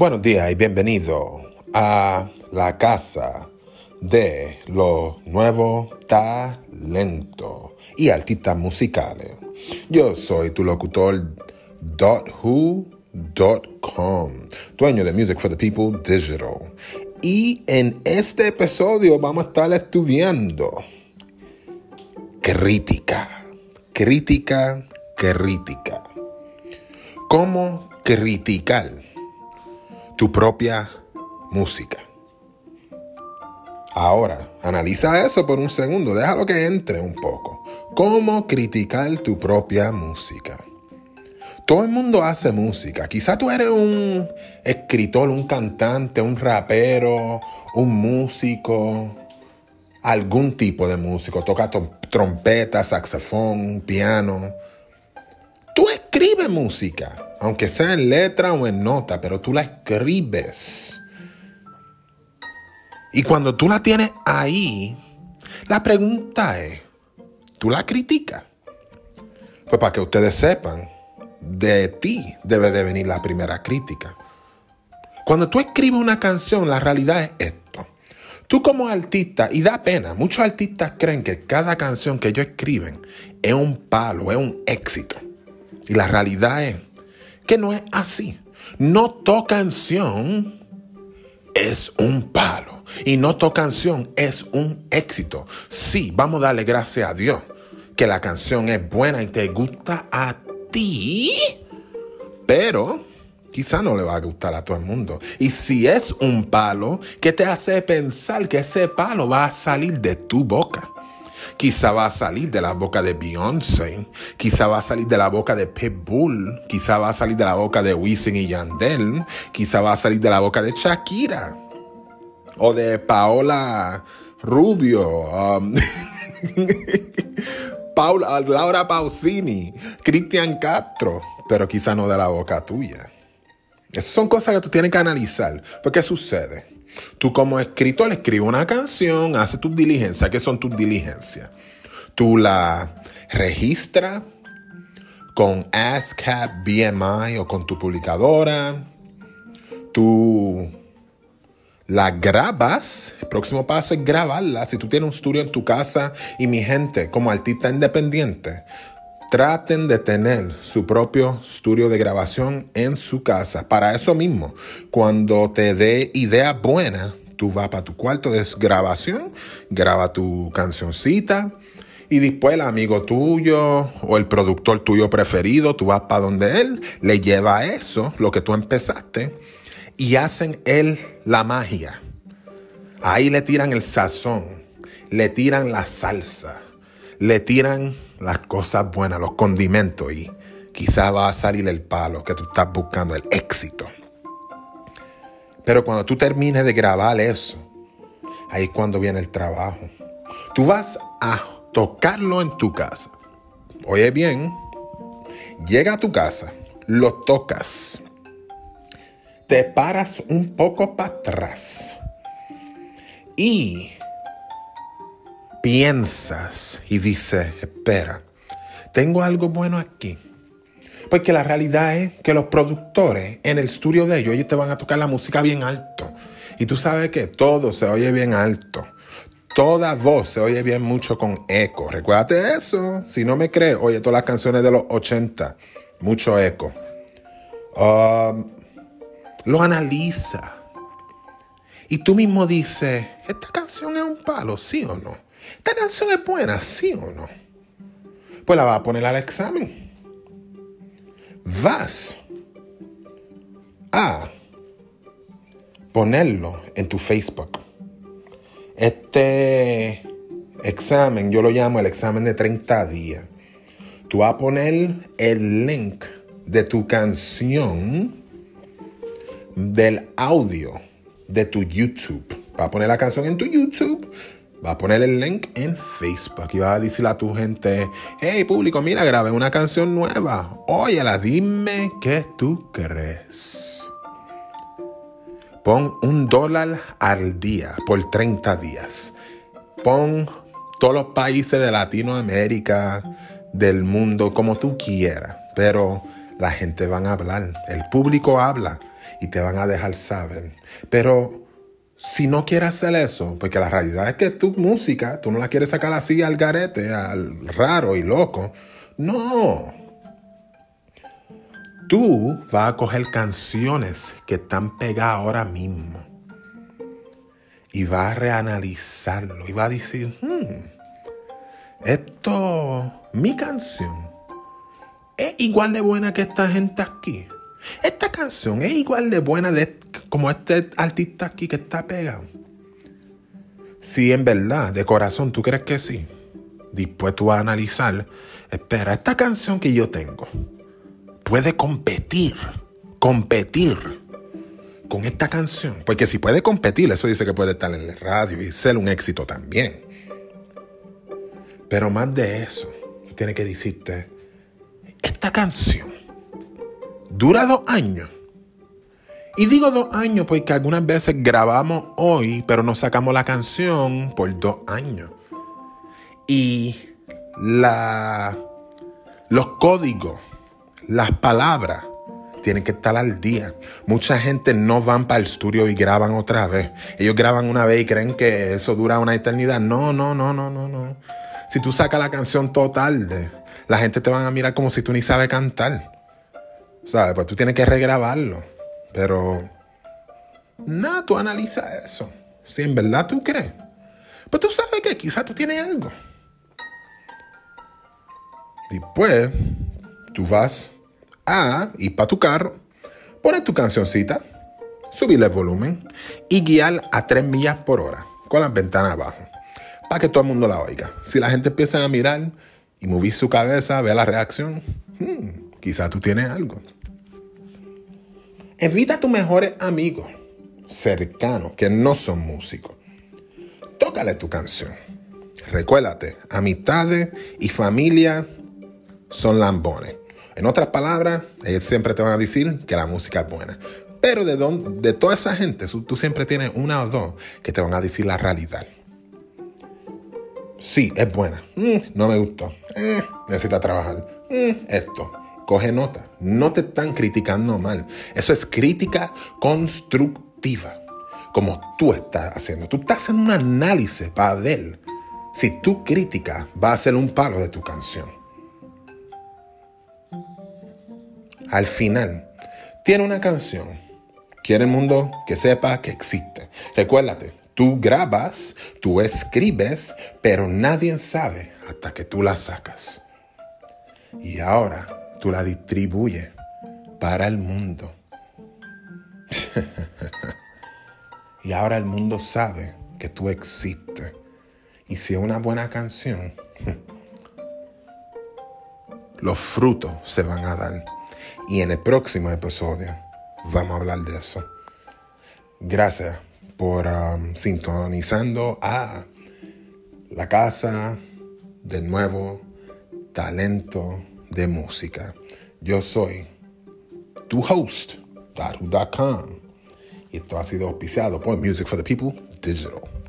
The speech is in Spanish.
Buenos días y bienvenido a la casa de los nuevos talentos y artistas musicales. Yo soy tu locutor .who.com, dueño de Music for the People Digital. Y en este episodio vamos a estar estudiando crítica, crítica, crítica. ¿Cómo criticar tu propia música? Ahora, analiza eso por un segundo, déjalo que entre un poco. ¿Cómo criticar tu propia música? Todo el mundo hace música. Quizá tú eres un escritor, un cantante, un rapero, un músico, algún tipo de músico. Toca trompeta, saxofón, piano. Tú escribes música, aunque sea en letra o en nota, pero tú la escribes. Y cuando tú la tienes ahí, la pregunta es, ¿tú la criticas? Pues para que ustedes sepan, de ti debe de venir la primera crítica. Cuando tú escribes una canción, la realidad es esto. Tú como artista, y da pena, muchos artistas creen que cada canción que ellos escriben es un palo, es un éxito. Y la realidad es que no es así. No toda canción es un palo. Y no toda canción es un éxito. Sí, vamos a darle gracias a Dios que la canción es buena y te gusta a ti, pero quizá no le va a gustar a todo el mundo. Y si es un palo, ¿qué te hace pensar que ese palo va a salir de tu boca? Quizá va a salir de la boca de Beyoncé, quizá va a salir de la boca de Pitbull, quizá va a salir de la boca de Wisin y Yandel, quizá va a salir de la boca de Shakira o de Paola Rubio. Um, Paula, Laura Pausini, Cristian Castro, pero quizá no de la boca tuya. Esas son cosas que tú tienes que analizar. ¿Por qué sucede? Tú como escritor escribes una canción, haces tus diligencias. ¿Qué son tus diligencias? Tú la registras con ASCAP BMI o con tu publicadora. Tú la grabas. El próximo paso es grabarla. Si tú tienes un estudio en tu casa y mi gente, como artista independiente, traten de tener su propio estudio de grabación en su casa. Para eso mismo, cuando te dé idea buena, tú vas para tu cuarto de grabación, graba tu cancioncita. Y después el amigo tuyo o el productor tuyo preferido, tú vas para donde él, le lleva eso, lo que tú empezaste, y hacen él la magia. Ahí le tiran el sazón, le tiran la salsa, le tiran las cosas buenas, los condimentos y quizá va a salir el palo que tú estás buscando, el éxito. Pero cuando tú termines de grabar eso, ahí es cuando viene el trabajo. Tú vas a tocarlo en tu casa. Oye bien, llega a tu casa, lo tocas, te paras un poco para atrás y piensas y dices, espera, tengo algo bueno aquí. Porque la realidad es que los productores en el estudio de ellos, ellos te van a tocar la música bien alto. Y tú sabes que todo se oye bien alto. Toda voz se oye bien mucho con eco. Recuérdate eso. Si no me crees, oye todas las canciones de los 80. Mucho eco. Um, lo analiza. Y tú mismo dices, ¿esta canción es un palo, sí o no? ¿Esta canción es buena, sí o no? Pues la vas a poner al examen. Vas a ponerlo en tu Facebook. Este examen, yo lo llamo el examen de 30 días. Tú vas a poner el link de tu canción del audio de tu YouTube. Va a poner la canción en tu YouTube. Va a poner el link en Facebook y va a decirle a tu gente, hey público, mira, grabé una canción nueva. Óyela, dime qué tú crees. Pon un dólar al día por 30 días. Pon todos los países de Latinoamérica, del mundo, como tú quieras. Pero la gente va a hablar. El público habla. y te van a dejar saber. Pero si no quieres hacer eso, porque la realidad es que tu música, tú no la quieres sacar así al garete, al raro y loco. No. Tú vas a coger canciones que están pegadas ahora mismo y vas a reanalizarlo y vas a decir, hmm, esto, mi canción, es igual de buena que esta gente aquí. Esta canción es igual de buena de, como este artista aquí que está pegado. Si en verdad, de corazón, tú crees que sí, vas a analizar, espera, esta canción que yo tengo puede competir, competir con esta canción. Porque si puede competir, eso dice que puede estar en la radio y ser un éxito también. Pero más de eso, tú tienes que decirte, esta canción dura dos años. Y digo dos años porque algunas veces grabamos hoy, pero no sacamos la canción por dos años. Y la, los códigos, las palabras, tienen que estar al día. Mucha gente no van para el estudio y graban otra vez. Ellos graban una vez y creen que eso dura una eternidad. No, no, no, no, no, no. Si tú sacas la canción total, la gente te van a mirar como si tú ni sabes cantar. ¿Sabes? Pues tú tienes que regrabarlo. Pero, nada, tú analiza eso. Si en verdad tú crees. Pues tú sabes que quizás tú tienes algo. Después, tú vas a ir para tu carro, poner tu cancioncita, subirle el volumen y guiar a 3 millas por hora con las ventanas abajo para que todo el mundo la oiga. Si la gente empieza a mirar y mover su cabeza, ver la reacción, hmm, quizás tú tienes algo. Evita a tus mejores amigos cercanos que no son músicos. Tócale tu canción. Recuérdate, amistades y familia son lambones. En otras palabras, ellos siempre te van a decir que la música es buena. Pero de, de toda esa gente, tú siempre tienes una o dos que te van a decir la realidad. Sí, es buena. Mm, no me gustó. Eh, necesita trabajar. Mm, esto. Coge nota. No te están criticando mal. Eso es crítica constructiva. Como tú estás haciendo. Tú estás haciendo un análisis para ver si tu crítica va a ser un palo de tu canción. al final, tiene una canción. Quiere el mundo que sepa que existe. Recuérdate, tú grabas, tú escribes, pero nadie sabe hasta que tú la sacas. Y ahora tú la distribuyes para el mundo. y ahora el mundo sabe que tú existes. Y si es una buena canción, los frutos se van a dar. Y en el próximo episodio vamos a hablar de eso. Gracias por um, sintonizando a la casa del nuevo talento de música. Yo soy tu host, Daru.com. Y esto ha sido auspiciado por Music for the People Digital.